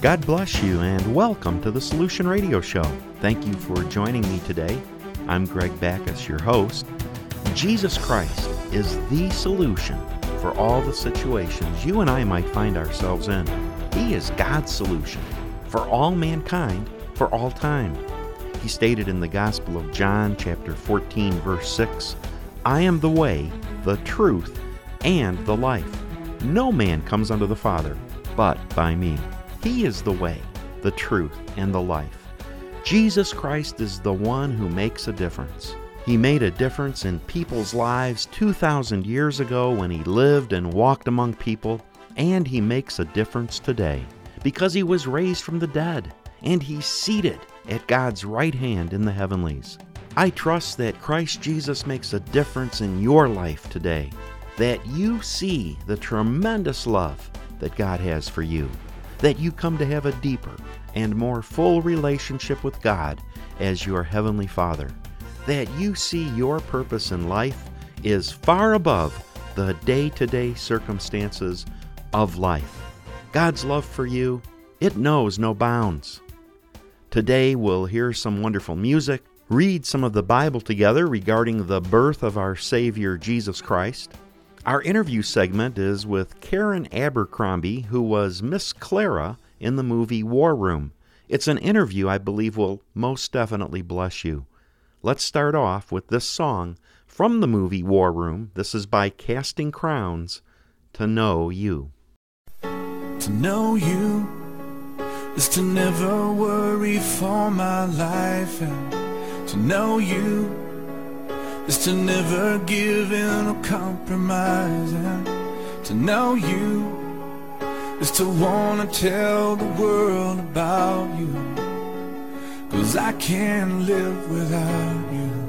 God bless you and welcome to the Solution Radio Show. Thank you for joining me today. I'm Greg Backus, your host. Jesus Christ is the solution for all the situations you and I might find ourselves in. He is God's solution for all mankind for all time. He stated in the Gospel of John, chapter 14, verse 6 I am the way, the truth, and the life. No man comes unto the Father but by me. He is the way, the truth, and the life. Jesus Christ is the one who makes a difference. He made a difference in people's lives 2,000 years ago when he lived and walked among people, and he makes a difference today because he was raised from the dead and he's seated at God's right hand in the heavenlies. I trust that Christ Jesus makes a difference in your life today, that you see the tremendous love that God has for you, that you come to have a deeper and more full relationship with God as your Heavenly Father, that you see your purpose in life is far above the day to day circumstances of life. God's love for you, it knows no bounds. Today we'll hear some wonderful music, read some of the Bible together regarding the birth of our Savior Jesus Christ. Our interview segment is with Karen Abercrombie, who was Miss Clara in the movie War Room. It's an interview I believe will most definitely bless you. Let's start off with this song from the movie War Room. This is by Casting Crowns To Know You. To know you is to never worry for my life, and to know you is to never give in or compromise, and to know you is to wanna tell the world about you, cause I can't live without you.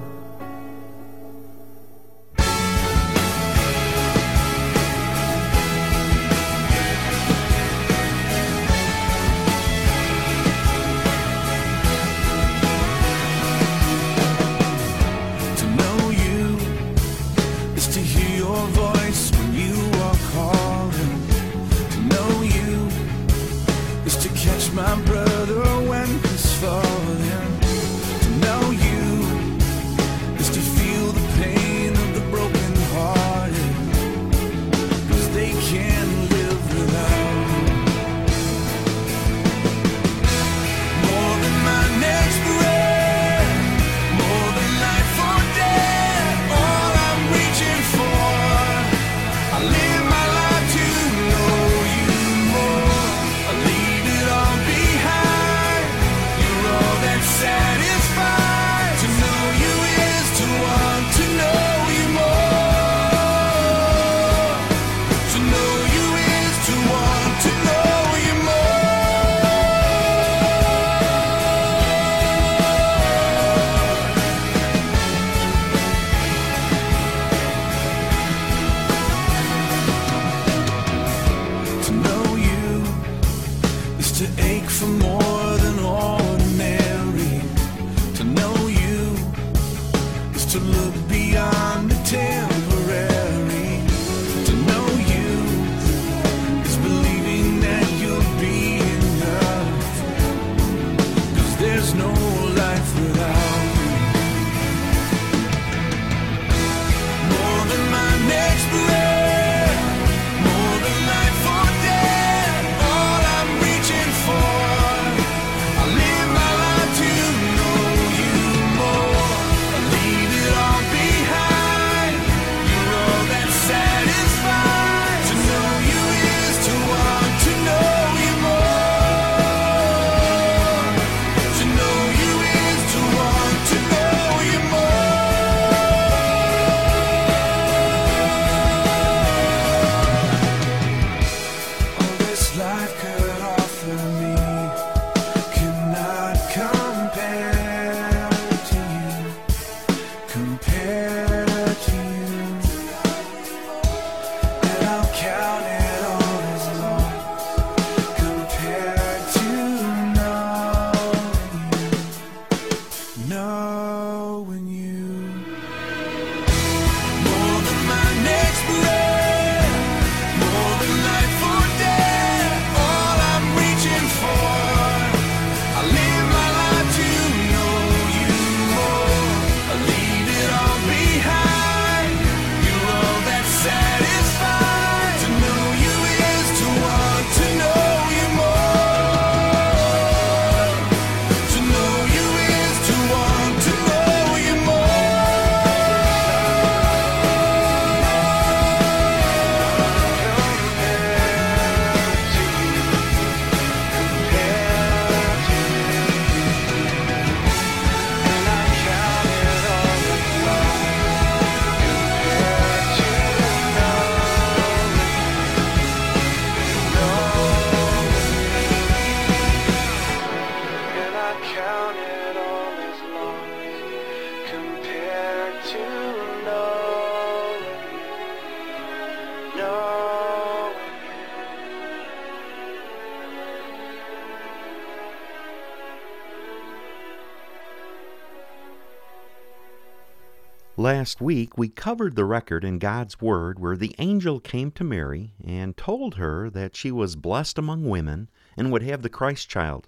Last week, we covered the record in God's Word where the angel came to Mary and told her that she was blessed among women and would have the Christ child.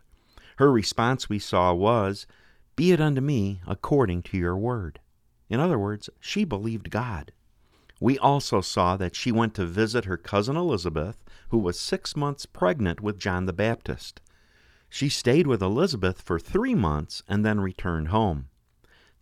Her response, we saw, was, Be it unto me according to your word. In other words, she believed God. We also saw that she went to visit her cousin Elizabeth, who was six months pregnant with John the Baptist. She stayed with Elizabeth for three months and then returned home.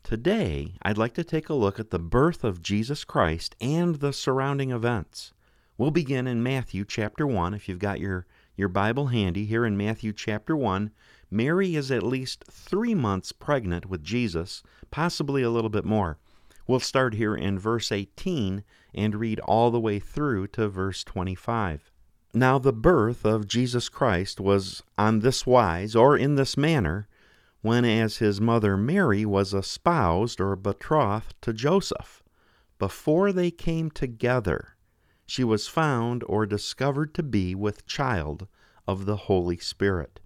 Today, I'd like to take a look at the birth of Jesus Christ and the surrounding events. We'll begin in Matthew chapter 1. If you've got your, your Bible handy, here in Matthew chapter 1, Mary is at least three months pregnant with Jesus, possibly a little bit more. We'll start here in verse 18 and read all the way through to verse 25. Now, the birth of Jesus Christ was on this wise, or in this manner when as his mother Mary was espoused or betrothed to Joseph. Before they came together, she was found or discovered to be with child of the Holy Spirit.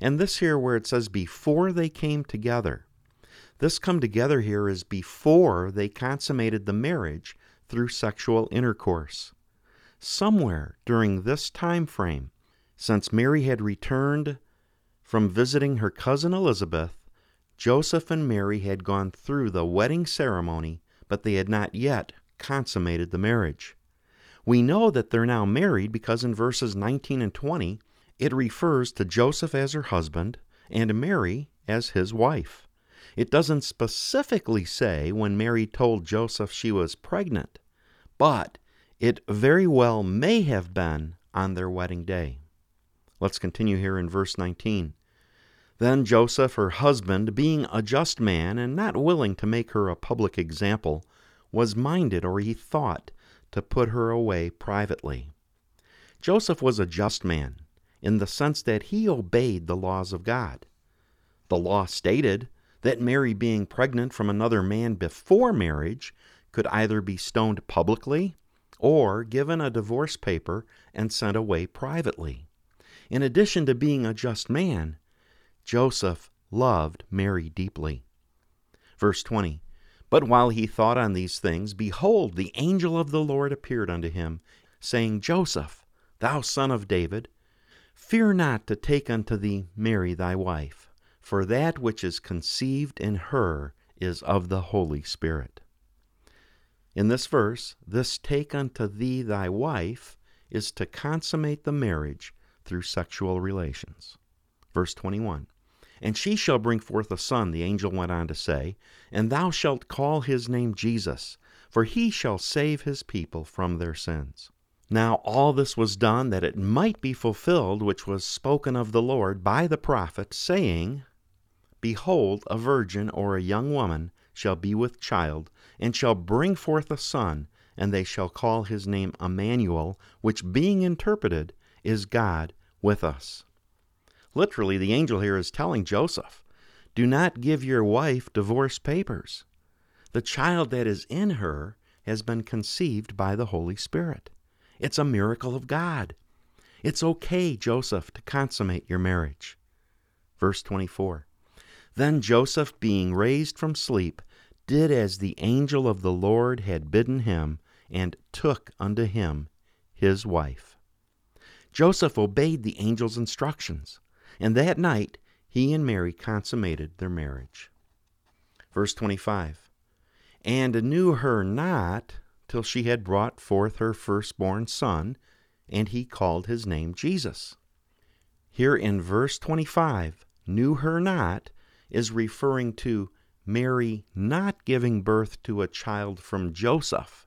And this here, where it says before they came together, this come together here is before they consummated the marriage through sexual intercourse. Somewhere during this time frame, since Mary had returned from visiting her cousin Elizabeth, Joseph and Mary had gone through the wedding ceremony, but they had not yet consummated the marriage. We know that they're now married because in verses 19 and 20, it refers to Joseph as her husband and Mary as his wife. It doesn't specifically say when Mary told Joseph she was pregnant, but it very well may have been on their wedding day. Let's continue here in verse 19. Then Joseph, her husband, being a just man and not willing to make her a public example, was minded, or he thought, to put her away privately. Joseph was a just man in the sense that he obeyed the laws of God. The law stated that Mary, being pregnant from another man before marriage, could either be stoned publicly or given a divorce paper and sent away privately. In addition to being a just man, Joseph loved Mary deeply. Verse 20 But while he thought on these things, behold, the angel of the Lord appeared unto him, saying, Joseph, thou son of David, fear not to take unto thee Mary thy wife, for that which is conceived in her is of the Holy Spirit. In this verse, this take unto thee thy wife is to consummate the marriage through sexual relations. Verse 21 And she shall bring forth a son, the angel went on to say, and thou shalt call his name Jesus, for he shall save his people from their sins. Now all this was done that it might be fulfilled which was spoken of the Lord by the prophet, saying, Behold, a virgin or a young woman shall be with child, and shall bring forth a son, and they shall call his name Emmanuel, which being interpreted is God with us. Literally, the angel here is telling Joseph, Do not give your wife divorce papers. The child that is in her has been conceived by the Holy Spirit. It's a miracle of God. It's okay, Joseph, to consummate your marriage. Verse 24 Then Joseph, being raised from sleep, did as the angel of the Lord had bidden him, and took unto him his wife. Joseph obeyed the angel's instructions, and that night he and Mary consummated their marriage. Verse 25 And knew her not till she had brought forth her firstborn son, and he called his name Jesus. Here in verse 25, knew her not is referring to Mary not giving birth to a child from Joseph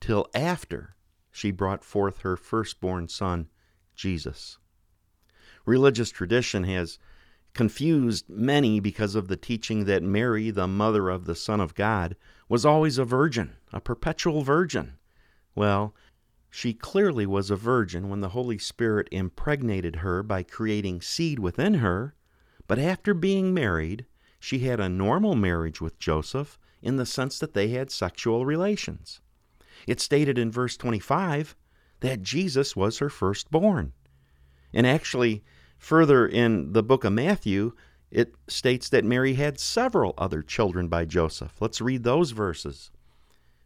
till after she brought forth her firstborn son, Jesus. Religious tradition has confused many because of the teaching that Mary, the mother of the Son of God, was always a virgin, a perpetual virgin. Well, she clearly was a virgin when the Holy Spirit impregnated her by creating seed within her, but after being married, she had a normal marriage with Joseph in the sense that they had sexual relations. It stated in verse 25 that Jesus was her firstborn. And actually, further in the book of Matthew, it states that Mary had several other children by Joseph. Let's read those verses.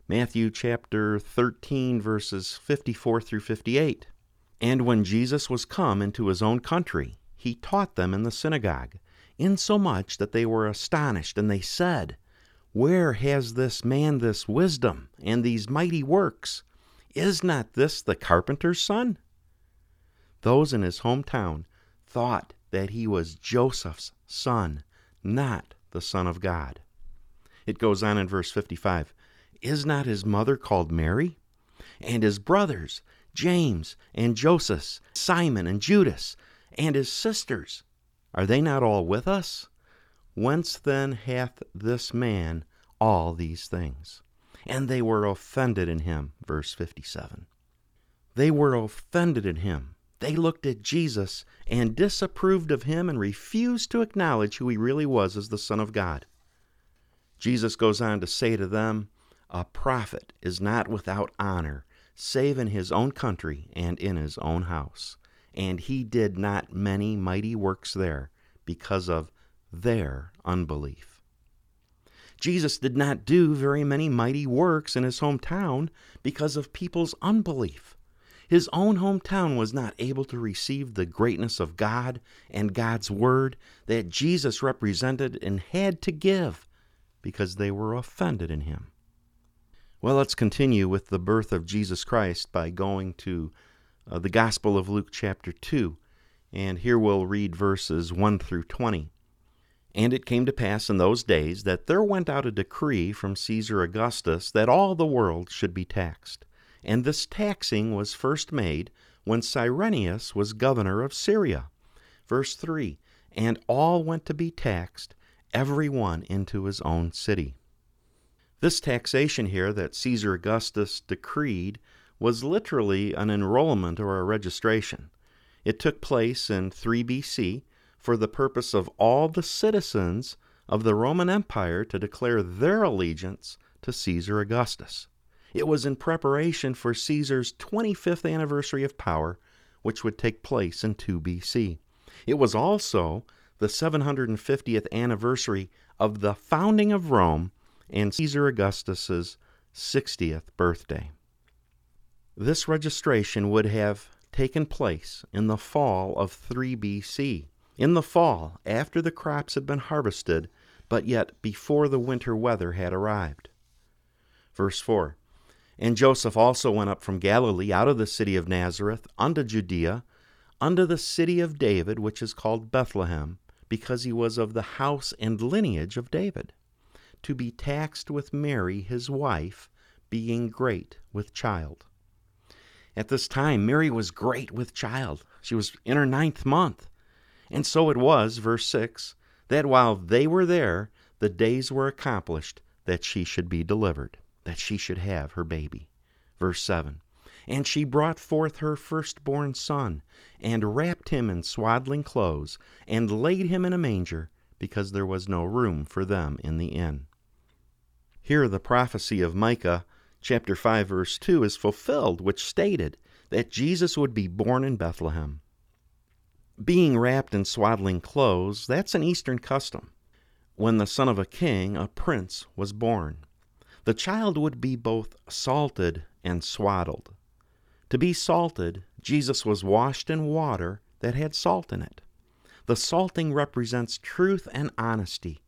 Matthew chapter 13, verses 54 through 58. And when Jesus was come into his own country, he taught them in the synagogue, insomuch that they were astonished, and they said, Where has this man this wisdom and these mighty works? Is not this the carpenter's son? Those in his hometown thought that he was Joseph's son, not the Son of God. It goes on in verse 55 Is not his mother called Mary? And his brothers, James and Joseph, Simon and Judas, and his sisters, are they not all with us? Whence then hath this man all these things? And they were offended in him. Verse 57. They were offended in him they looked at Jesus and disapproved of him and refused to acknowledge who he really was as the Son of God. Jesus goes on to say to them, A prophet is not without honor, save in his own country and in his own house. And he did not many mighty works there because of their unbelief. Jesus did not do very many mighty works in his hometown because of people's unbelief. His own hometown was not able to receive the greatness of God and God's Word that Jesus represented and had to give because they were offended in him. Well, let's continue with the birth of Jesus Christ by going to uh, the Gospel of Luke, chapter 2. And here we'll read verses 1 through 20. And it came to pass in those days that there went out a decree from Caesar Augustus that all the world should be taxed and this taxing was first made when Cyrenius was governor of Syria. Verse 3 And all went to be taxed, every one into his own city. This taxation here that Caesar Augustus decreed was literally an enrollment or a registration. It took place in 3 BC for the purpose of all the citizens of the Roman Empire to declare their allegiance to Caesar Augustus. It was in preparation for Caesar's 25th anniversary of power, which would take place in 2 BC. It was also the 750th anniversary of the founding of Rome and Caesar Augustus's 60th birthday. This registration would have taken place in the fall of 3 BC. In the fall, after the crops had been harvested, but yet before the winter weather had arrived. Verse 4 and Joseph also went up from Galilee out of the city of Nazareth unto Judea, unto the city of David, which is called Bethlehem, because he was of the house and lineage of David, to be taxed with Mary his wife, being great with child. At this time, Mary was great with child. She was in her ninth month. And so it was, verse 6, that while they were there, the days were accomplished that she should be delivered that she should have her baby. Verse 7 And she brought forth her firstborn son, and wrapped him in swaddling clothes, and laid him in a manger, because there was no room for them in the inn. Here the prophecy of Micah chapter 5 verse 2 is fulfilled, which stated that Jesus would be born in Bethlehem. Being wrapped in swaddling clothes, that's an Eastern custom. When the son of a king, a prince, was born. The child would be both salted and swaddled. To be salted, Jesus was washed in water that had salt in it. The salting represents truth and honesty,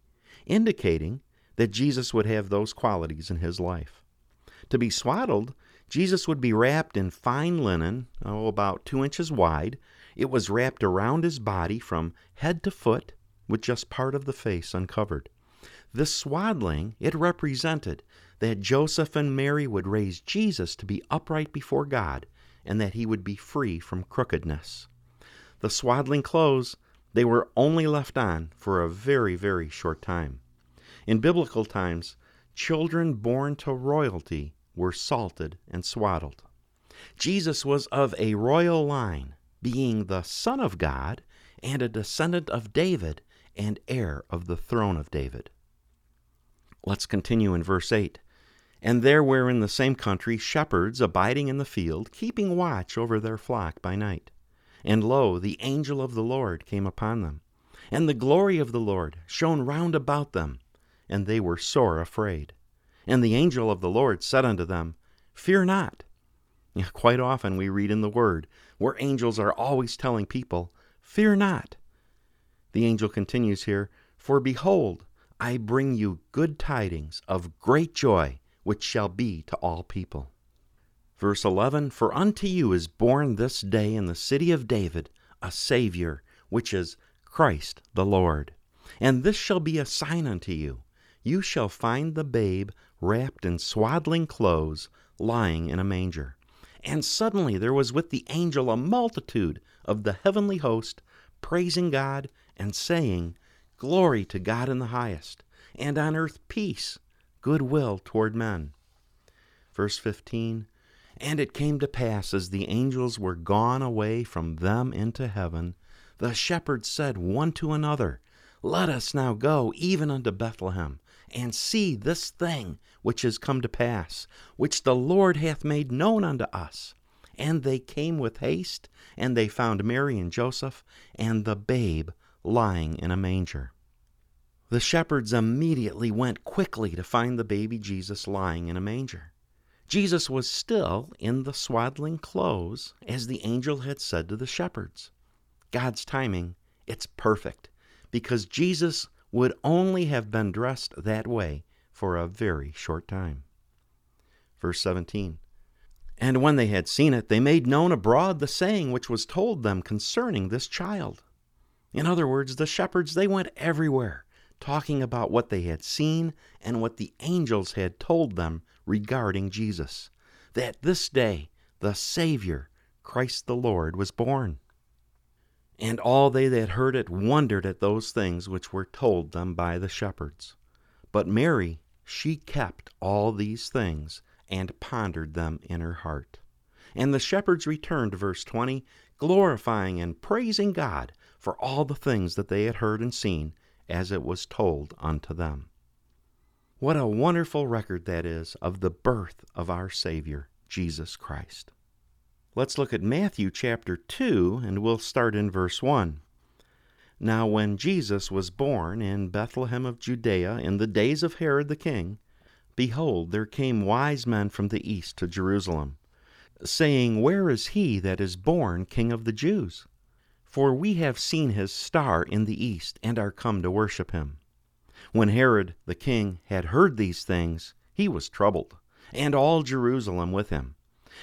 indicating that Jesus would have those qualities in his life. To be swaddled, Jesus would be wrapped in fine linen, oh, about two inches wide. It was wrapped around his body from head to foot, with just part of the face uncovered. This swaddling, it represented that Joseph and Mary would raise Jesus to be upright before God and that he would be free from crookedness. The swaddling clothes, they were only left on for a very, very short time. In biblical times, children born to royalty were salted and swaddled. Jesus was of a royal line, being the Son of God and a descendant of David and heir of the throne of David. Let's continue in verse 8. And there were in the same country shepherds abiding in the field, keeping watch over their flock by night. And lo, the angel of the Lord came upon them, And the glory of the Lord shone round about them, and they were sore afraid. And the angel of the Lord said unto them, Fear not. Quite often we read in the Word where angels are always telling people, Fear not. The angel continues here, For behold, I bring you good tidings of great joy, which shall be to all people. Verse 11 For unto you is born this day in the city of David a Saviour, which is Christ the Lord. And this shall be a sign unto you you shall find the babe wrapped in swaddling clothes, lying in a manger. And suddenly there was with the angel a multitude of the heavenly host, praising God and saying, Glory to God in the highest, and on earth peace, goodwill toward men. Verse 15 And it came to pass, as the angels were gone away from them into heaven, the shepherds said one to another, Let us now go even unto Bethlehem and see this thing which is come to pass, which the Lord hath made known unto us. And they came with haste, and they found Mary and Joseph, and the babe lying in a manger. The shepherds immediately went quickly to find the baby Jesus lying in a manger. Jesus was still in the swaddling clothes, as the angel had said to the shepherds. God's timing, it's perfect, because Jesus would only have been dressed that way for a very short time. Verse 17 And when they had seen it, they made known abroad the saying which was told them concerning this child. In other words, the shepherds, they went everywhere, talking about what they had seen and what the angels had told them regarding Jesus, that this day the Savior, Christ the Lord, was born. And all they that heard it wondered at those things which were told them by the shepherds. But Mary, she kept all these things and pondered them in her heart. And the shepherds returned, verse 20, glorifying and praising God for all the things that they had heard and seen, as it was told unto them. What a wonderful record that is of the birth of our Savior, Jesus Christ. Let's look at Matthew chapter 2, and we'll start in verse 1. Now, when Jesus was born in Bethlehem of Judea in the days of Herod the king, behold, there came wise men from the east to Jerusalem, saying, Where is he that is born King of the Jews? For we have seen his star in the east, and are come to worship him. When Herod the king had heard these things, he was troubled, and all Jerusalem with him.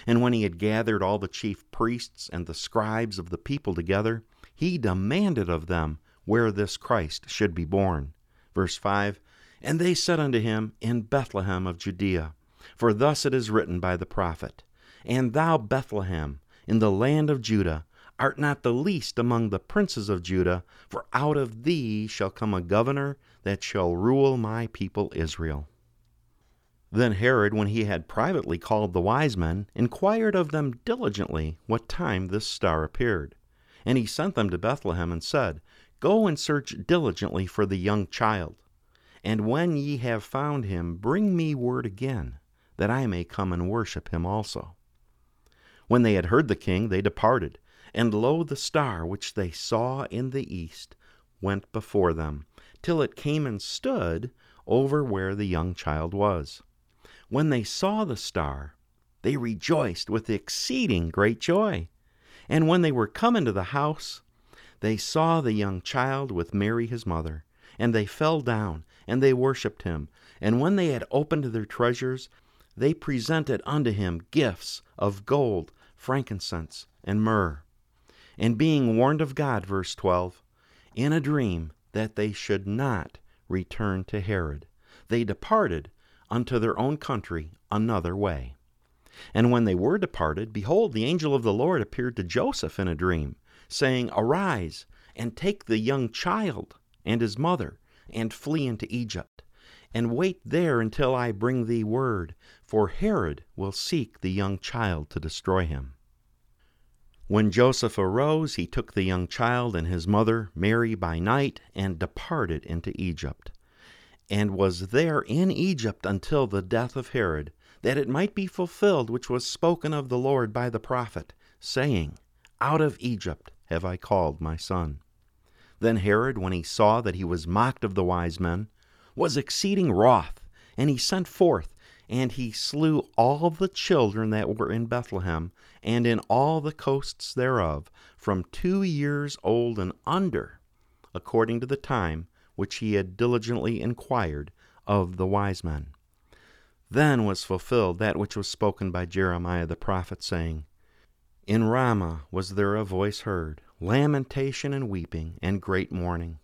And when he had gathered all the chief priests and the scribes of the people together, he demanded of them where this Christ should be born. Verse 5 And they said unto him, In Bethlehem of Judea. For thus it is written by the prophet, And thou, Bethlehem, in the land of Judah, art not the least among the princes of Judah, for out of thee shall come a governor that shall rule my people Israel. Then Herod, when he had privately called the wise men, inquired of them diligently what time this star appeared. And he sent them to Bethlehem, and said, Go and search diligently for the young child. And when ye have found him, bring me word again, that I may come and worship him also. When they had heard the king, they departed. And lo, the star which they saw in the east went before them, till it came and stood over where the young child was. When they saw the star, they rejoiced with exceeding great joy. And when they were come into the house, they saw the young child with Mary his mother, and they fell down, and they worshipped him. And when they had opened their treasures, they presented unto him gifts of gold, frankincense, and myrrh. And being warned of God, verse 12, in a dream that they should not return to Herod, they departed unto their own country another way. And when they were departed, behold, the angel of the Lord appeared to Joseph in a dream, saying, Arise, and take the young child and his mother, and flee into Egypt, and wait there until I bring thee word, for Herod will seek the young child to destroy him. When Joseph arose, he took the young child and his mother, Mary, by night, and departed into Egypt and was there in Egypt until the death of Herod, that it might be fulfilled which was spoken of the Lord by the prophet, saying, Out of Egypt have I called my son. Then Herod, when he saw that he was mocked of the wise men, was exceeding wroth, and he sent forth, and he slew all the children that were in Bethlehem, and in all the coasts thereof, from two years old and under, according to the time which he had diligently inquired of the wise men. Then was fulfilled that which was spoken by Jeremiah the prophet, saying, In Ramah was there a voice heard, lamentation and weeping, and great mourning.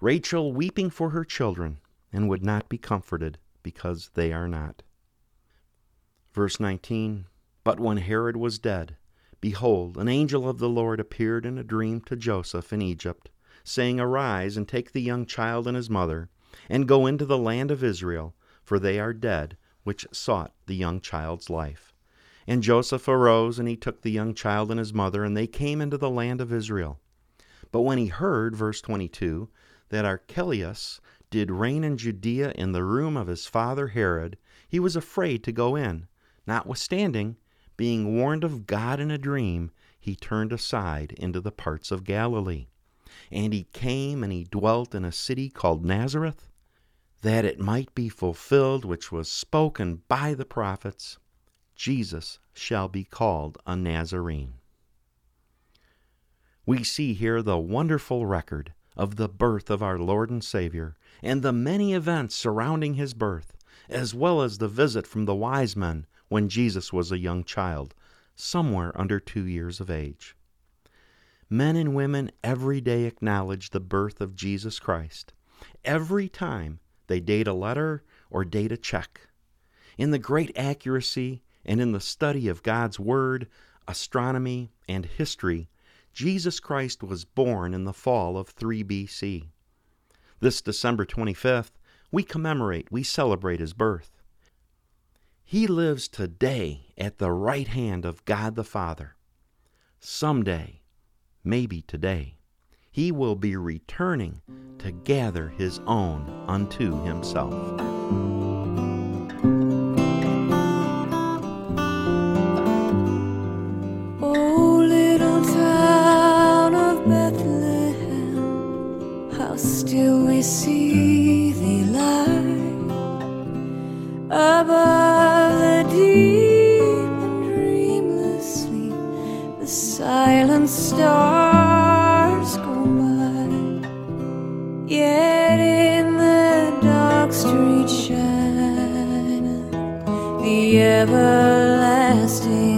Rachel weeping for her children, and would not be comforted, because they are not. Verse 19 But when Herod was dead, behold, an angel of the Lord appeared in a dream to Joseph in Egypt, saying, Arise and take the young child and his mother, and go into the land of Israel, for they are dead which sought the young child's life. And Joseph arose, and he took the young child and his mother, and they came into the land of Israel. But when he heard, verse 22, that Archelaus did reign in Judea in the room of his father Herod, he was afraid to go in. Notwithstanding, being warned of God in a dream, he turned aside into the parts of Galilee. And he came and he dwelt in a city called Nazareth that it might be fulfilled which was spoken by the prophets Jesus shall be called a Nazarene. We see here the wonderful record of the birth of our Lord and Savior and the many events surrounding his birth, as well as the visit from the wise men when Jesus was a young child, somewhere under two years of age. Men and women every day acknowledge the birth of Jesus Christ. Every time they date a letter or date a check. In the great accuracy and in the study of God's Word, astronomy, and history, Jesus Christ was born in the fall of 3 BC. This December 25th, we commemorate, we celebrate his birth. He lives today at the right hand of God the Father. Someday, maybe today, he will be returning to gather his own unto himself. Oh, little town of Bethlehem, how still we see thee lie above the go by, Yet in the dark street shine the everlasting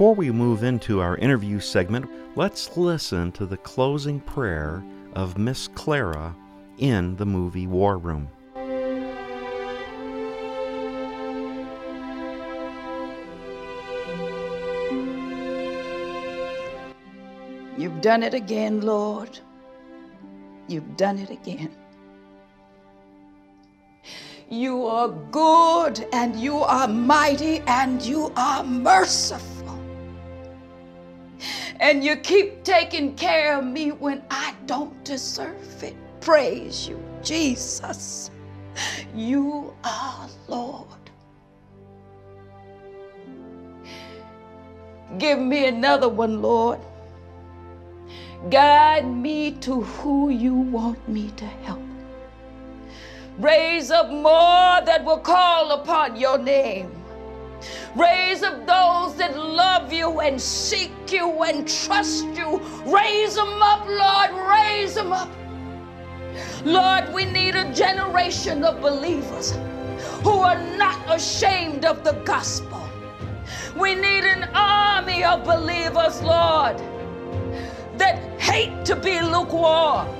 Before we move into our interview segment, let's listen to the closing prayer of Miss Clara in the movie War Room. You've done it again, Lord. You've done it again. You are good and you are mighty and you are merciful. And you keep taking care of me when I don't deserve it. Praise you, Jesus. You are Lord. Give me another one, Lord. Guide me to who you want me to help. Raise up more that will call upon your name. Raise up those that love you and seek you and trust you. Raise them up, Lord. Raise them up. Lord, we need a generation of believers who are not ashamed of the gospel. We need an army of believers, Lord, that hate to be lukewarm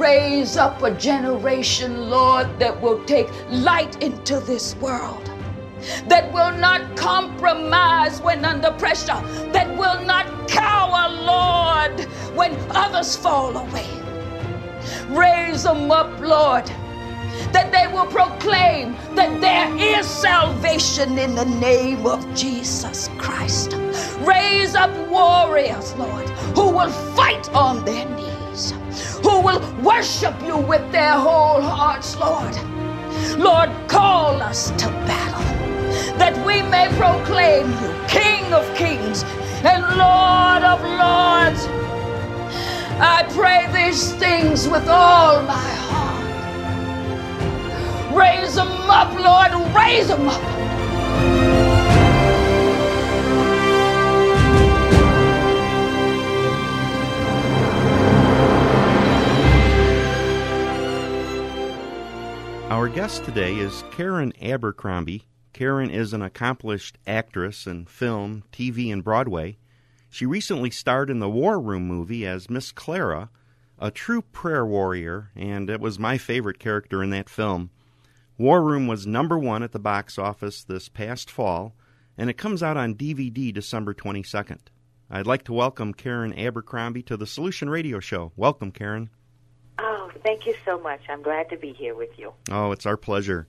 Raise up a generation, Lord, that will take light into this world, that will not compromise when under pressure, that will not cower, Lord, when others fall away. Raise them up, Lord, that they will proclaim that there is salvation in the name of Jesus Christ. Raise up warriors, Lord, who will fight on their knees will worship you with their whole hearts, Lord. Lord, call us to battle that we may proclaim you King of kings and Lord of lords. I pray these things with all my heart. Raise them up, Lord, raise them up. Our guest today is Karen Abercrombie. Karen is an accomplished actress in film, TV, and Broadway. She recently starred in the War Room movie as Miss Clara, a true prayer warrior, and it was my favorite character in that film. War Room was number one at the box office this past fall, and it comes out on DVD December 22nd. I'd like to welcome Karen Abercrombie to the Solution Radio Show. Welcome, Karen. Oh, thank you so much. I'm glad to be here with you. Oh, it's our pleasure.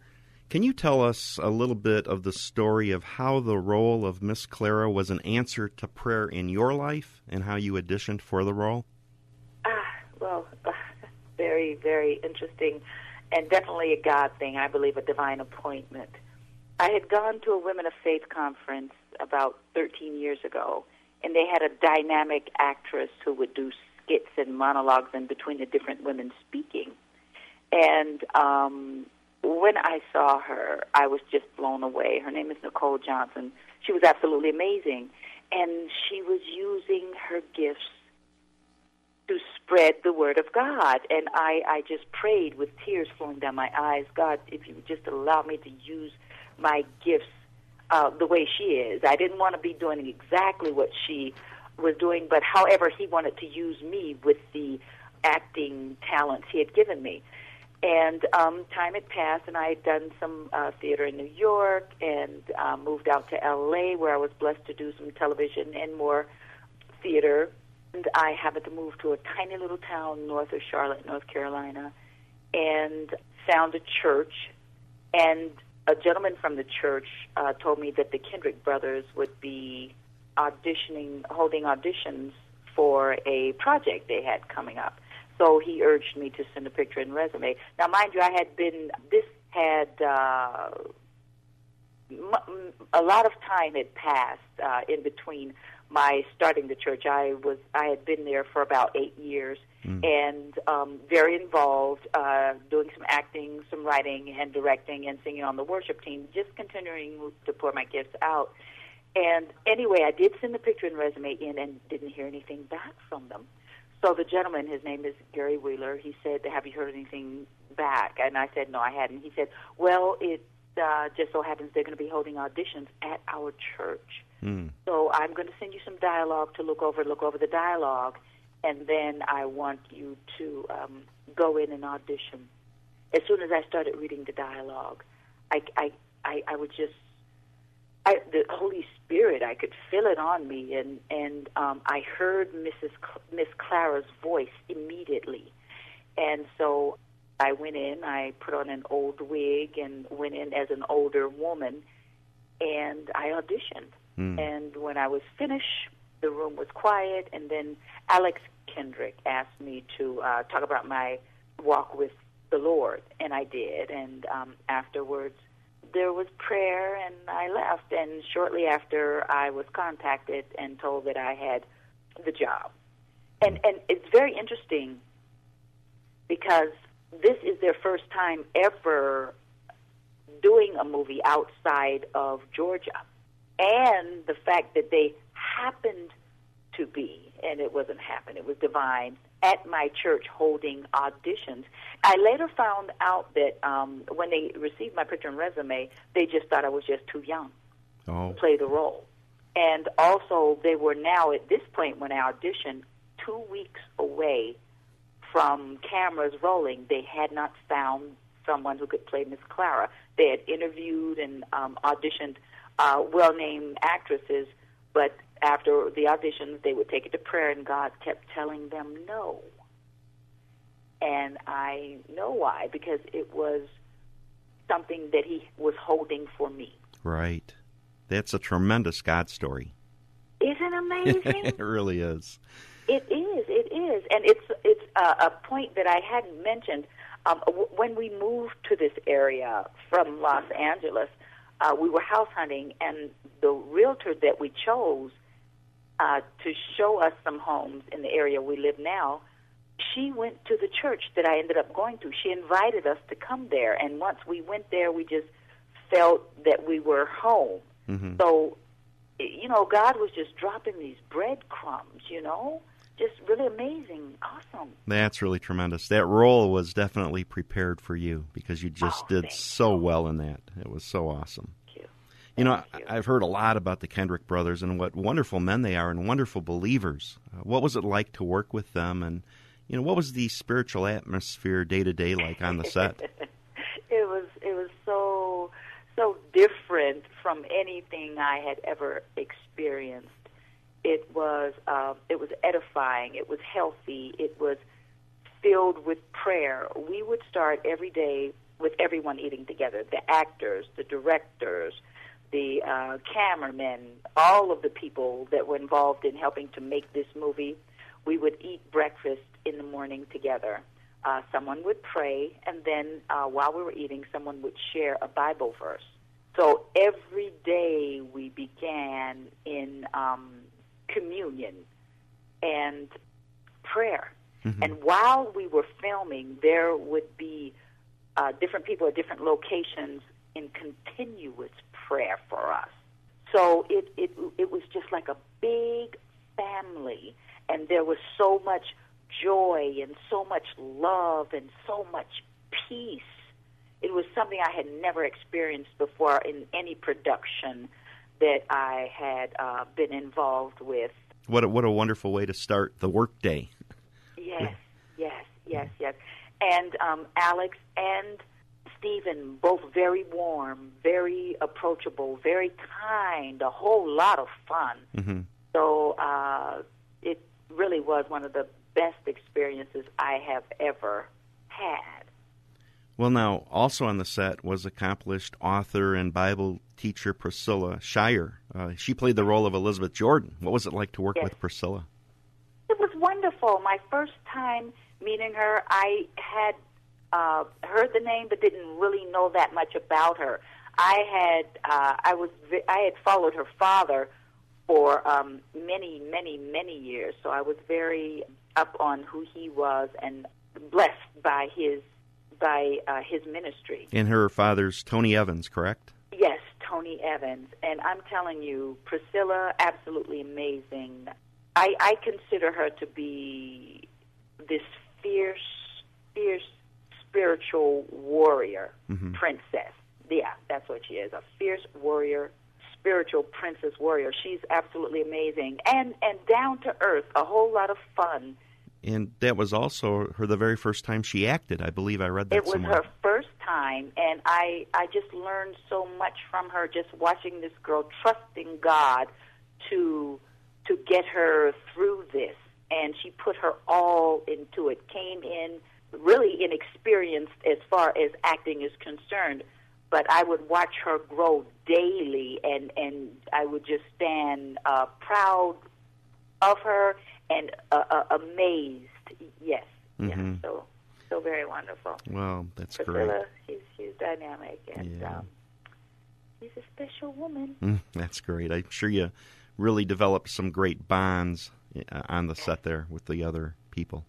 Can you tell us a little bit of the story of how the role of Miss Clara was an answer to prayer in your life and how you auditioned for the role? Ah, well, very, very interesting and definitely a God thing. I believe a divine appointment. I had gone to a Women of Faith conference about 13 years ago, and they had a dynamic actress who would do skits and monologues in between the different women speaking. And um, when I saw her, I was just blown away. Her name is Nicole Johnson. She was absolutely amazing. And she was using her gifts to spread the word of God. And I, I just prayed with tears flowing down my eyes God, if you would just allow me to use my gifts uh, the way she is. I didn't want to be doing exactly what she was doing, but however, he wanted to use me with the acting talents he had given me. And um, time had passed, and I had done some uh, theater in New York and uh, moved out to LA, where I was blessed to do some television and more theater. And I happened to move to a tiny little town north of Charlotte, North Carolina, and found a church. And a gentleman from the church uh, told me that the Kendrick brothers would be auditioning, holding auditions for a project they had coming up. So he urged me to send a picture and resume. Now, mind you, I had been, this had uh, m- a lot of time had passed uh, in between my starting the church. I was I had been there for about eight years mm. and um, very involved, uh, doing some acting, some writing, and directing, and singing on the worship team. Just continuing to pour my gifts out. And anyway, I did send the picture and resume in, and didn't hear anything back from them. So the gentleman, his name is Gary Wheeler, he said, "Have you heard anything back?" And I said, "No, I hadn't." He said, "Well, it uh, just so happens they're going to be holding auditions at our church." Mm. So I'm going to send you some dialogue to look over. Look over the dialogue, and then I want you to um, go in and audition. As soon as I started reading the dialogue, I I I, I would just I, the Holy Spirit, I could feel it on me, and and um, I heard Mrs. Cl- Miss Clara's voice immediately, and so I went in. I put on an old wig and went in as an older woman, and I auditioned. Mm. And when I was finished, the room was quiet, and then Alex Kendrick asked me to uh, talk about my walk with the Lord, and I did. And um, afterwards, there was prayer, and I left. And shortly after, I was contacted and told that I had the job. And and it's very interesting because this is their first time ever doing a movie outside of Georgia and the fact that they happened to be, and it wasn't happen, it was divine, at my church holding auditions. I later found out that um, when they received my picture and resume, they just thought I was just too young oh. to play the role. And also, they were now at this point when I auditioned, two weeks away from cameras rolling. They had not found someone who could play Miss Clara. They had interviewed and um, auditioned uh, well-named actresses, but after the auditions, they would take it to prayer, and God kept telling them no. And I know why, because it was something that He was holding for me. Right. That's a tremendous God story. Isn't amazing? it really is. It is. It is, and it's it's a, a point that I hadn't mentioned. Um, w- when we moved to this area from Los Angeles, uh, we were house hunting, and the realtor that we chose uh, to show us some homes in the area we live now, she went to the church that I ended up going to. She invited us to come there, and once we went there, we just felt that we were home. Mm-hmm. So, you know, God was just dropping these breadcrumbs, you know? Just really amazing, awesome. That's really tremendous. That role was definitely prepared for you because you just oh, did so you. well in that. It was so awesome. You know, I, have heard a lot about the Kendrick brothers and what wonderful men they are and wonderful believers. Uh, what was it like to work with them, and you know, what was the spiritual atmosphere day to day like on the set? it was it was so so different from anything I had ever experienced. It was uh, it was edifying. It was healthy. It was filled with prayer. We would start every day with everyone eating together the actors, the directors, the uh, cameramen, all of the people that were involved in helping to make this movie. We would eat breakfast in the morning together. Uh, someone would pray, and then uh, while we were eating, someone would share a Bible verse. So every day we began in um, communion and prayer. Mm-hmm. And while we were filming, there would be uh, different people at different locations in continuous prayer for us. So it, it, it was just like a big family, and there was so much joy and so much love and so much peace. It was something I had never experienced before in any production that I had uh, been involved with. What a, what a wonderful way to start the workday. Yes, yes, yes, yes. And um, Alex and Stephen, both very warm, very approachable, very kind, a whole lot of fun. Mm-hmm. So uh, it really was one of the best experiences I have ever had. Well, now, also on the set was accomplished author and Bible teacher Priscilla Shirer. Uh, she played the role of Elizabeth Jordan. What was it like to work yes. with Priscilla? It was wonderful. My first time meeting her, I had uh, heard the name but didn't really know that much about her. I had uh, I was I had followed her father for um, many, many, many years, so I was very up on who he was and blessed by his by uh, his ministry. And her father's Tony Evans, correct? Yes, Tony Evans. And I'm telling you, Priscilla, absolutely amazing. I, I consider her to be this fierce, fierce spiritual warrior Mhm. princess. Yeah, that's what she is a fierce warrior, spiritual princess warrior. She's absolutely amazing and, and down to earth, a whole lot of fun. And that was also her the very first time she acted. I believe I read that It was somewhere. her first time, and I I just learned so much from her. Just watching this girl trusting God to to get her through this, and she put her all into it. Came in really inexperienced as far as acting is concerned, but I would watch her grow daily, and and I would just stand uh, proud of her and uh, uh, amazed. Yes, yes. Mhm. So so very wonderful. Well, that's great. Priscilla, she's she's dynamic and Yeah. um, she's a special woman. Mm, that's great. I'm sure you really developed some great bonds uh, on the set there with the other people.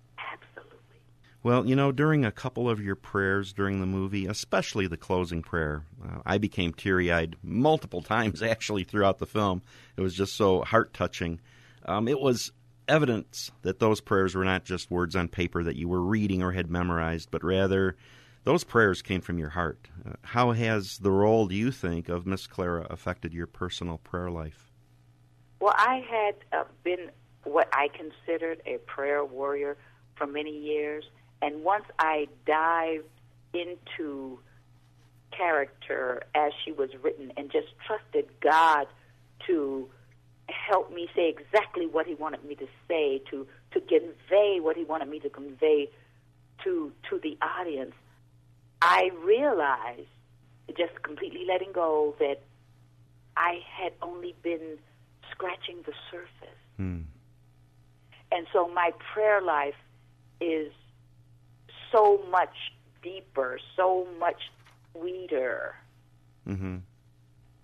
Well, you know, during a couple of your prayers during the movie, especially the closing prayer, uh, I became teary eyed multiple times actually throughout the film. It was just so heart touching. Um, it was evidence that those prayers were not just words on paper that you were reading or had memorized, but rather those prayers came from your heart. Uh, how has the role, do you think, of Miss Clara affected your personal prayer life? Well, I had uh, been what I considered a prayer warrior for many years, and once I dived into character as she was written and just trusted God to help me say exactly what he wanted me to say to to convey what he wanted me to convey to to the audience i realized just completely letting go that i had only been scratching the surface Hmm. and so my prayer life is so much deeper so much sweeter hmm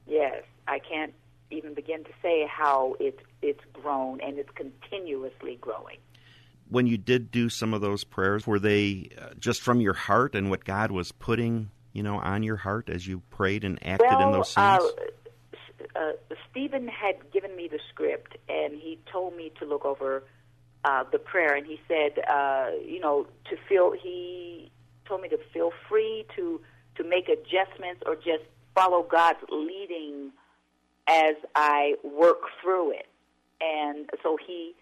Yes, I can't even begin to say how it's it's grown and it's continuously growing. When you did do some of those prayers, were they uh, just from your heart and what God was putting, you know, on your heart as you prayed and acted in those uh, scenes? uh, Stephen had given me the script and he told me to look over uh, the prayer and he said, uh, you know, to feel. He told me to feel free to to make adjustments or just follow God's leading as I work through it. And so he,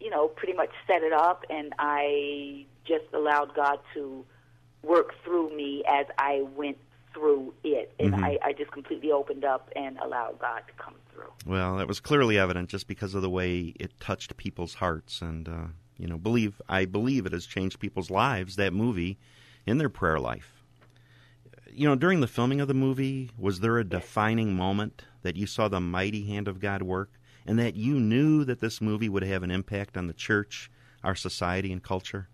you know, pretty much set it up, and I just allowed God to work through me as I went through it. And Mhm. I, I just completely opened up and allowed God to come through. Well, that was clearly evident just because of the way it touched people's hearts, and uh, you know, believe I believe it has changed people's lives. That movie, in their prayer life. You know, during the filming of the movie, was there a defining moment that you saw the mighty hand of God work, and that you knew that this movie would have an impact on the church, our society, and culture?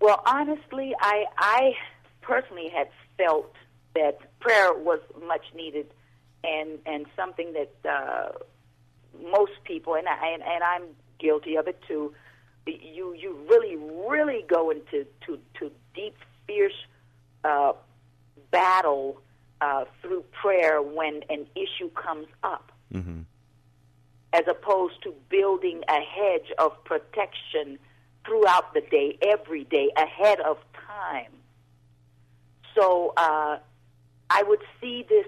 Well, honestly, I I personally had felt that prayer was much needed, and and something that uh, most people and I and, and I'm guilty of it too. You you really really go into to to deep fierce uh, battle uh, through prayer when an issue comes up hmm as opposed to building a hedge of protection throughout the day, every day, ahead of time. So uh, I would see this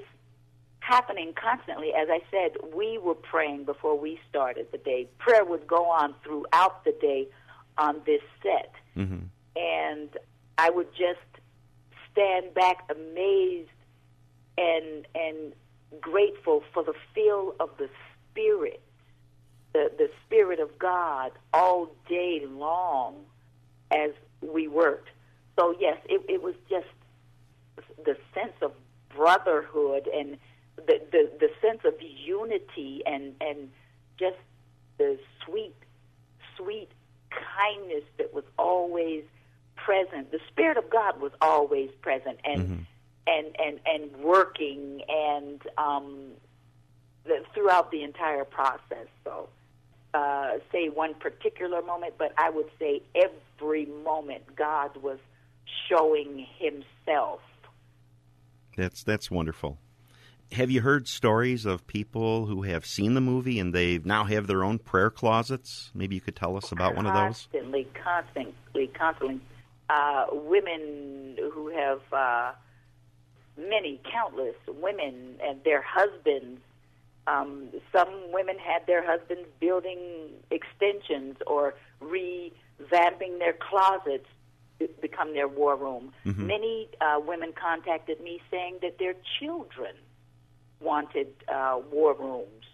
happening constantly. As I said, we were praying before we started the day. Prayer would go on throughout the day on this set. hmm And I would just stand back amazed and and grateful for the feel of the spirit the the spirit of God all day long as we worked. So yes, it, it was just the sense of brotherhood and the, the the sense of unity and and just the sweet sweet kindness that was always present. The spirit of God was always present and Mhm. and and and working and um, the, throughout the entire process. So, uh, say one particular moment, but I would say every moment God was showing Himself. That's that's wonderful. Have you heard stories of people who have seen the movie and they now have their own prayer closets? Maybe you could tell us about one of those. Constantly, constantly, constantly. Uh, women who have uh, many, countless women and their husbands. Um, some women had their husbands building extensions or revamping their closets become their war room. Mhm. Many uh, women contacted me saying that their children wanted uh, war rooms.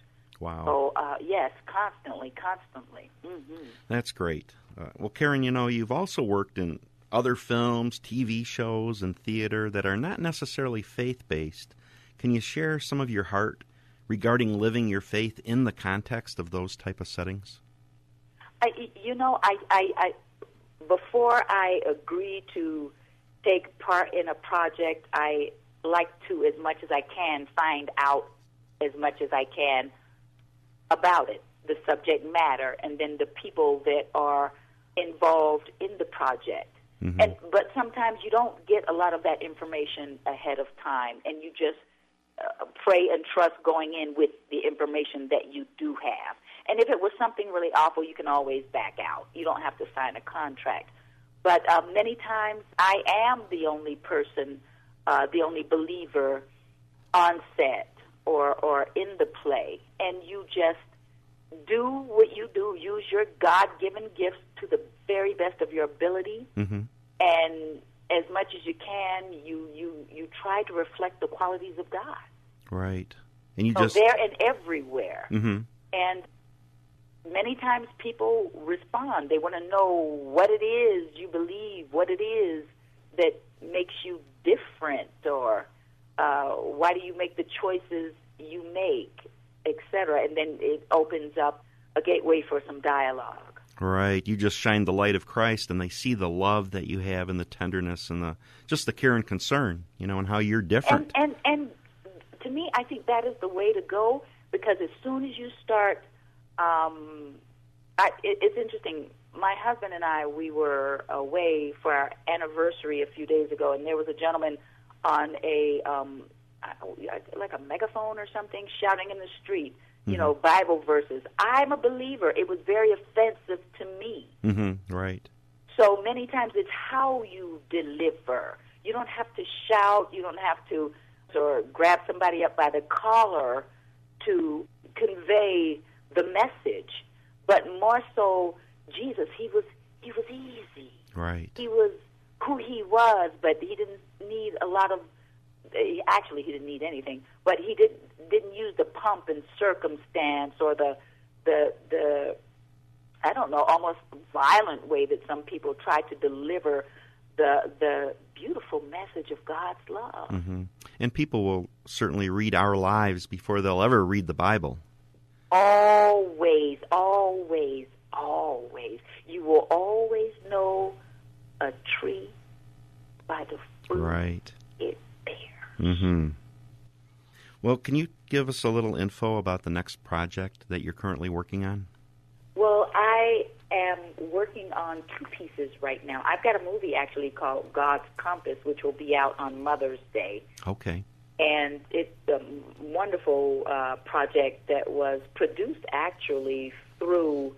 Wow. So uh, yes, constantly, constantly. hmm That's great. Uh, well, Karen, you know, you've also worked in other films, TV shows, and theater that are not necessarily faith based. Can you share some of your heart regarding living your faith in the context of those type of settings? I, you know, I, I, I, before I agree to take part in a project, I like to, as much as I can, find out as much as I can about it, the subject matter, and then the people that are involved in the project. Mhm. And but sometimes you don't get a lot of that information ahead of time, and you just uh, pray and trust going in with the information that you do have. And if it was something really awful, you can always back out. You don't have to sign a contract. But uh, many times, I am the only person, uh, the only believer on set or or in the play, and you just do what you do. Use your God-given gifts to the very best of your ability Mm-hmm. and as much as you can, you you you try to reflect the qualities of God. Right. And you So just. there and everywhere, hmm and many times people respond. They want to know what it is you believe, what it is that makes you different, or uh, why do you make the choices you make, etc. And then it opens up a gateway for some dialogue. Right. You just shine the light of Christ and they see the love that you have and the tenderness and the just the care and concern, you know, and how you're different. And, and and to me, I think that is the way to go because as soon as you start, um, I, it, it's interesting. My husband and I, we were away for our anniversary a few days ago, and there was a gentleman on a um, like a megaphone or something shouting in the street. You know, Bible verses. I'm a believer. It was very offensive to me. hmm Right. So many times it's how you deliver. You don't have to shout. You don't have to or grab somebody up by the collar to convey the message. But more so, Jesus. He was he was easy. Right. He was who he was, but he didn't need a lot of. eh, Actually, he didn't need anything, but he didn't didn't use the pump and circumstance or the the the I don't know, almost violent way that some people try to deliver the the beautiful message of God's love. hmm And people will certainly read our lives before they'll ever read the Bible. Always, always, always. You will always know a tree by the fruit Right. it bears. hmm Well, can you give us a little info about the next project that you're currently working on? Well, I am working on two pieces right now. I've got a movie actually called God's Compass, which will be out on Mother's Day. Okay. And it's a wonderful uh, project that was produced actually through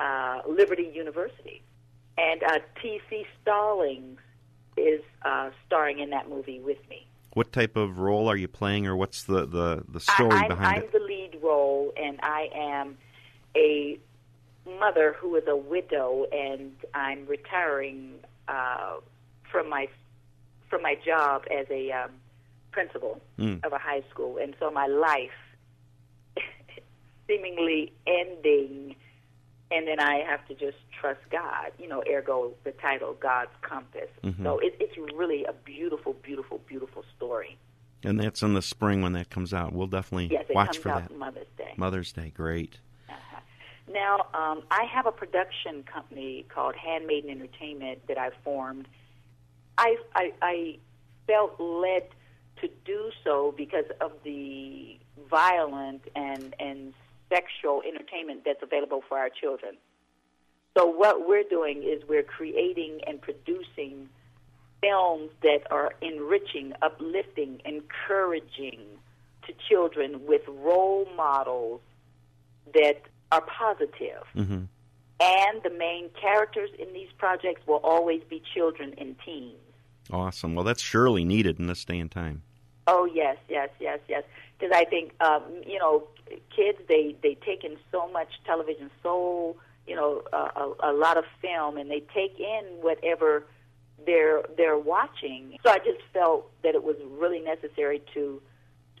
uh, Liberty University. And uh, T.C. Stallings is uh, starring in that movie with me. What type of role are you playing, or what's the, the, the story I, I'm, behind I'm it? the lead role, and I am a mother who is a widow, and I'm retiring uh, from my from my job as a um, principal Mm. of a high school, and so my life seemingly ending, and then I have to just trust God. You know, ergo the title, God's Compass. Mhm. So it, it's really a beautiful, beautiful, beautiful story. And that's in the spring when that comes out. We'll definitely Yes, it watch for that. Mother's Day. Mother's Day, great. Uh-huh. Now, um, I have a production company called Handmaiden Entertainment that I formed. I, I, I felt led to do so because of the violent and and sexual entertainment that's available for our children. So what we're doing is we're creating and producing films that are enriching, uplifting, encouraging to children with role models that are positive. Mm-hmm. And the main characters in these projects will always be children and teens. Awesome. Well, that's surely needed in this day and time. Oh yes, yes, yes, yes. Because I think um, you know, kids they they take in so much television, so you know, uh, a, a lot of film, and they take in whatever they're they're watching. So I just felt that it was really necessary to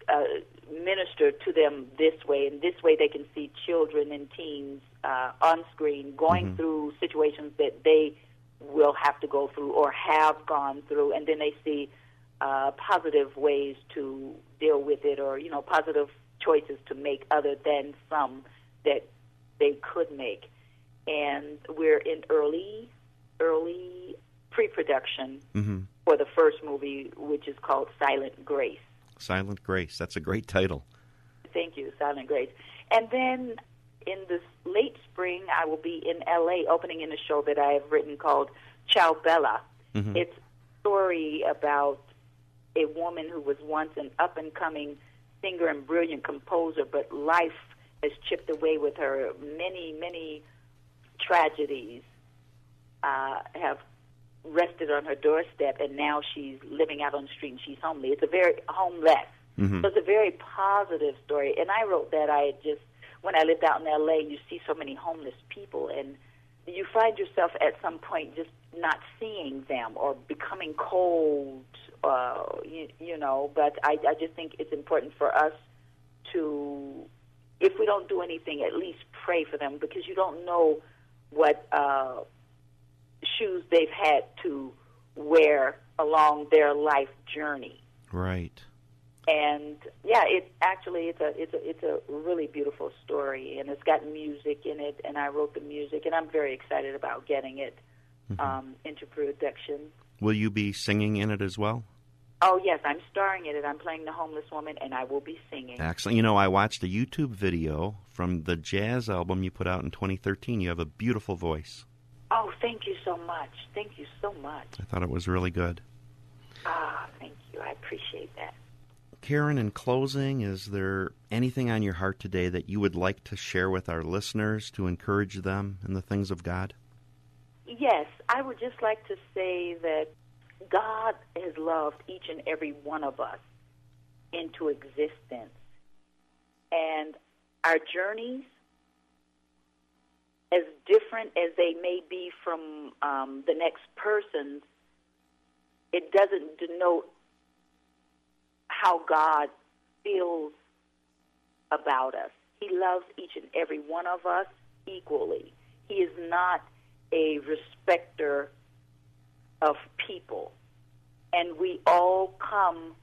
uh, minister to them this way, and this way they can see children and teens uh, on screen going Mhm. through situations that they will have to go through or have gone through, and then they see uh, positive ways to deal with it, or you know, positive choices to make other than some that they could make. And we're in early, early pre-production Mm-hmm. for the first movie, which is called Silent Grace. Silent Grace. That's a great title. Thank you, Silent Grace. And then in the late spring, I will be in LA opening in a show that I have written called Ciao Bella. Mhm. It's a story about a woman who was once an up and coming singer and brilliant composer, but life has chipped away with her. Many, many tragedies uh, have rested on her doorstep, and now she's living out on the street and she's homely. It's a very homeless. Mhm. So it's a very positive story. And I wrote that I had just when I lived out in LA, you see so many homeless people and you find yourself at some point just not seeing them or becoming cold, uh, you, you know. But I, I just think it's important for us to, if we don't do anything, at least pray for them because you don't know what uh, shoes they've had to wear along their life journey Right. And yeah, it's actually it's a it's a it's a really beautiful story, and it's got music in it, and I wrote the music, and I'm very excited about getting it um, into production. Will you be singing in it as well? Oh yes, I'm starring in it. I'm playing the homeless woman, and I will be singing. Excellent. You know, I watched a YouTube video from the jazz album you put out in 2013. You have a beautiful voice. Oh, thank you so much. Thank you so much. I thought it was really good. Ah, thank you. I appreciate that. Karen, in closing, is there anything on your heart today that you would like to share with our listeners to encourage them in the things of God? Yes, I would just like to say that God has loved each and every one of us into existence. And our journeys, as different as they may be from um, the next person's, it doesn't denote how God feels about us. He loves each and every one of us equally. He is not a respecter of people. And we all come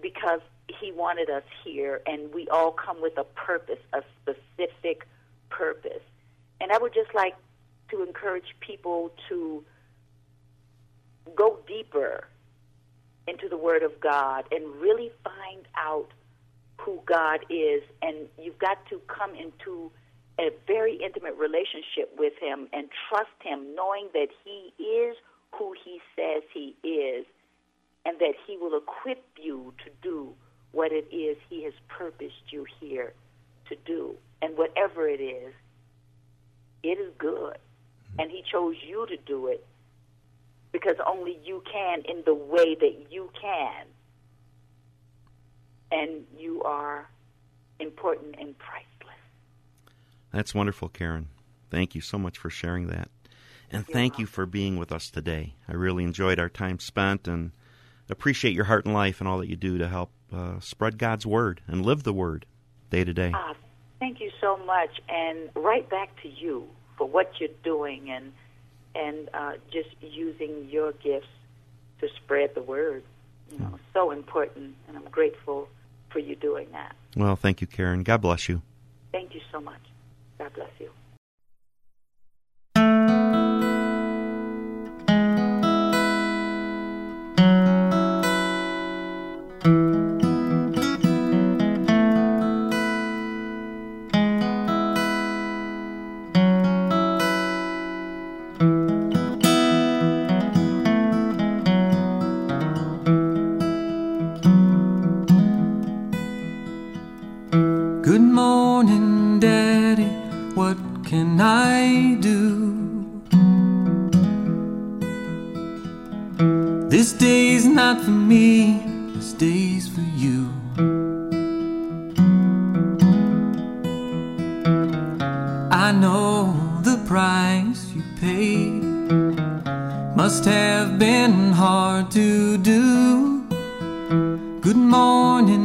because He wanted us here, and we all come with a purpose, a specific purpose. And I would just like to encourage people to go deeper into the Word of God and really find out who God is. And you've got to come into a very intimate relationship with Him and trust Him, knowing that He is who He says He is and that He will equip you to do what it is He has purposed you here to do. And whatever it is, it is good. Mm-hmm. And He chose you to do it because only you can in the way that you can. And you are important and priceless. That's wonderful, Karen. Thank you so much for sharing that. And thank you for being with us today. I really enjoyed our time spent and appreciate your heart and life and all that you do to help uh, spread God's word and live the word day to day. Ah, thank you so much, and right back to you for what you're doing and and uh, just using your gifts to spread the word. You know, so important, and I'm grateful for you doing that. Well, thank you, Karen. God bless you. Thank you so much. God bless you. Morning, Daddy. What can I do? This day's not for me, this day's for you. I know the price you paid must have been hard to do. Good morning,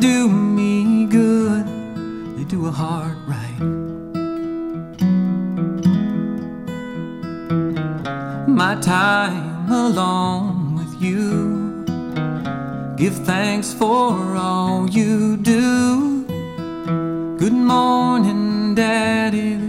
do me good, they do a heart right. My time alone with you, give thanks for all you do. Good morning, Daddy,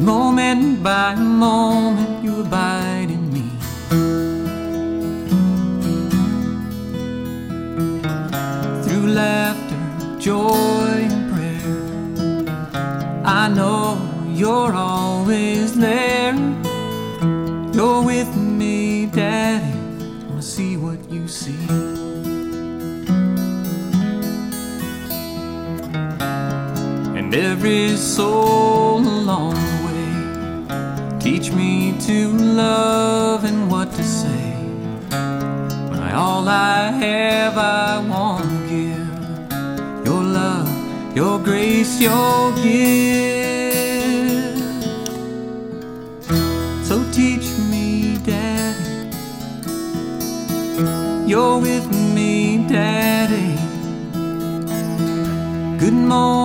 moment by moment you abide in me. Through laughter, joy, and prayer, I know you're always there. You're with me, Daddy. Wanna see what you see. And every soul along to love and what to say. My all I have, I want to give. Your love, your grace, your gift. So teach me, Daddy. You're with me, Daddy. Good morning,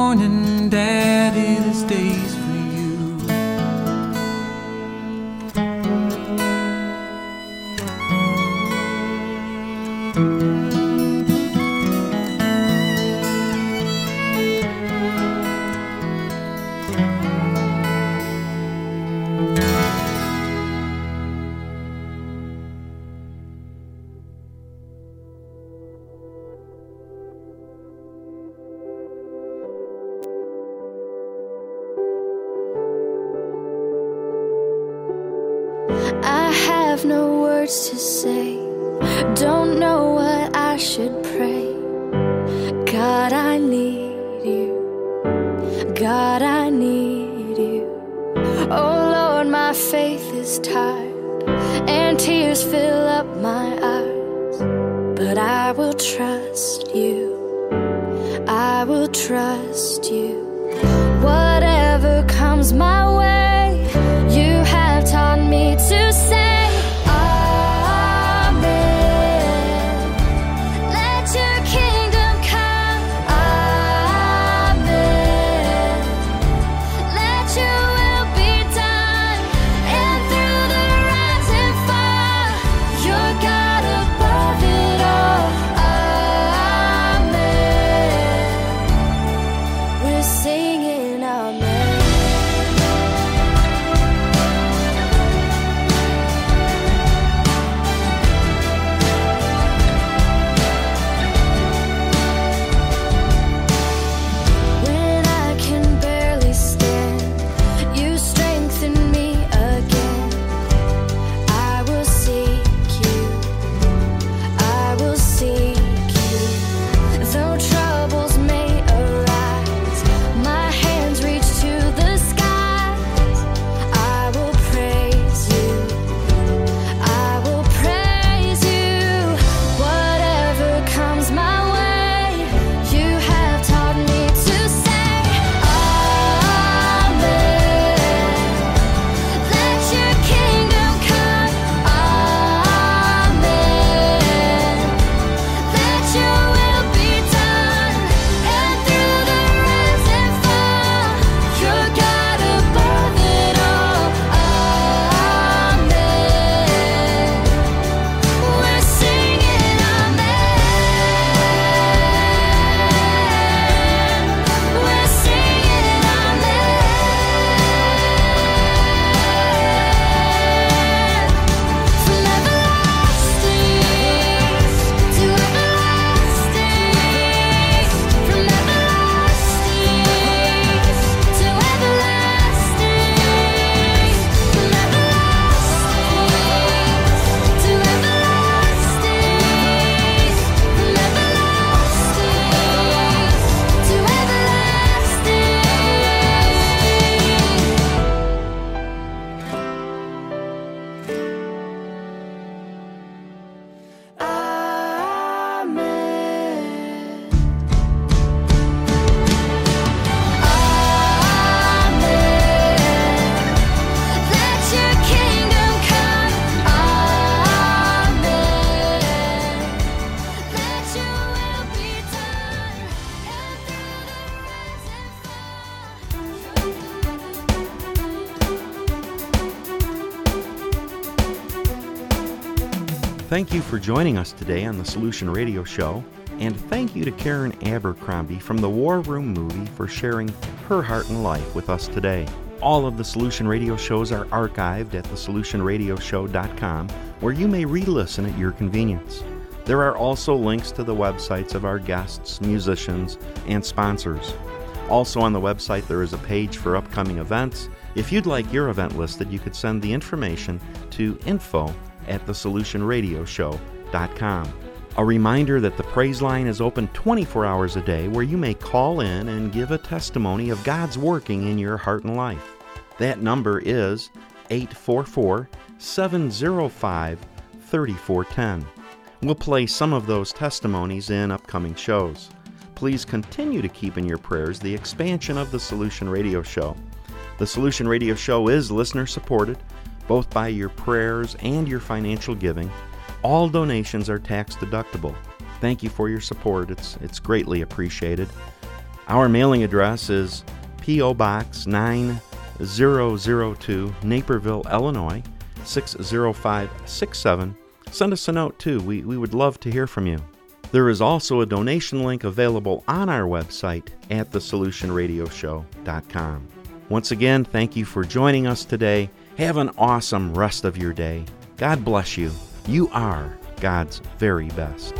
But I will trust you. I will trust you. Whatever comes my way, you have taught me to say, Thank you for joining us today on the Solution Radio Show, and thank you to Karen Abercrombie from the War Room movie for sharing her heart and life with us today. All of the Solution Radio shows are archived at thesolutionradioshow.com, where you may re listen at your convenience. There are also links to the websites of our guests, musicians, and sponsors. Also on the website, there is a page for upcoming events. If you'd like your event listed, you could send the information to info at thesolutionradioshow.com. A reminder that the praise line is open 24 hours a day where you may call in and give a testimony of God's working in your heart and life. That number is 844 705 3410. We'll play some of those testimonies in upcoming shows. Please continue to keep in your prayers the expansion of the Solution Radio Show. The Solution Radio Show is listener supported, both by your prayers and your financial giving. All donations are tax deductible. Thank you for your support, it's, it's greatly appreciated. Our mailing address is P.O. Box 9002, Naperville, Illinois 60567 send us a note too. We, we would love to hear from you. There is also a donation link available on our website at thesolutionradioshow.com. Once again, thank you for joining us today. Have an awesome rest of your day. God bless you. You are God's very best.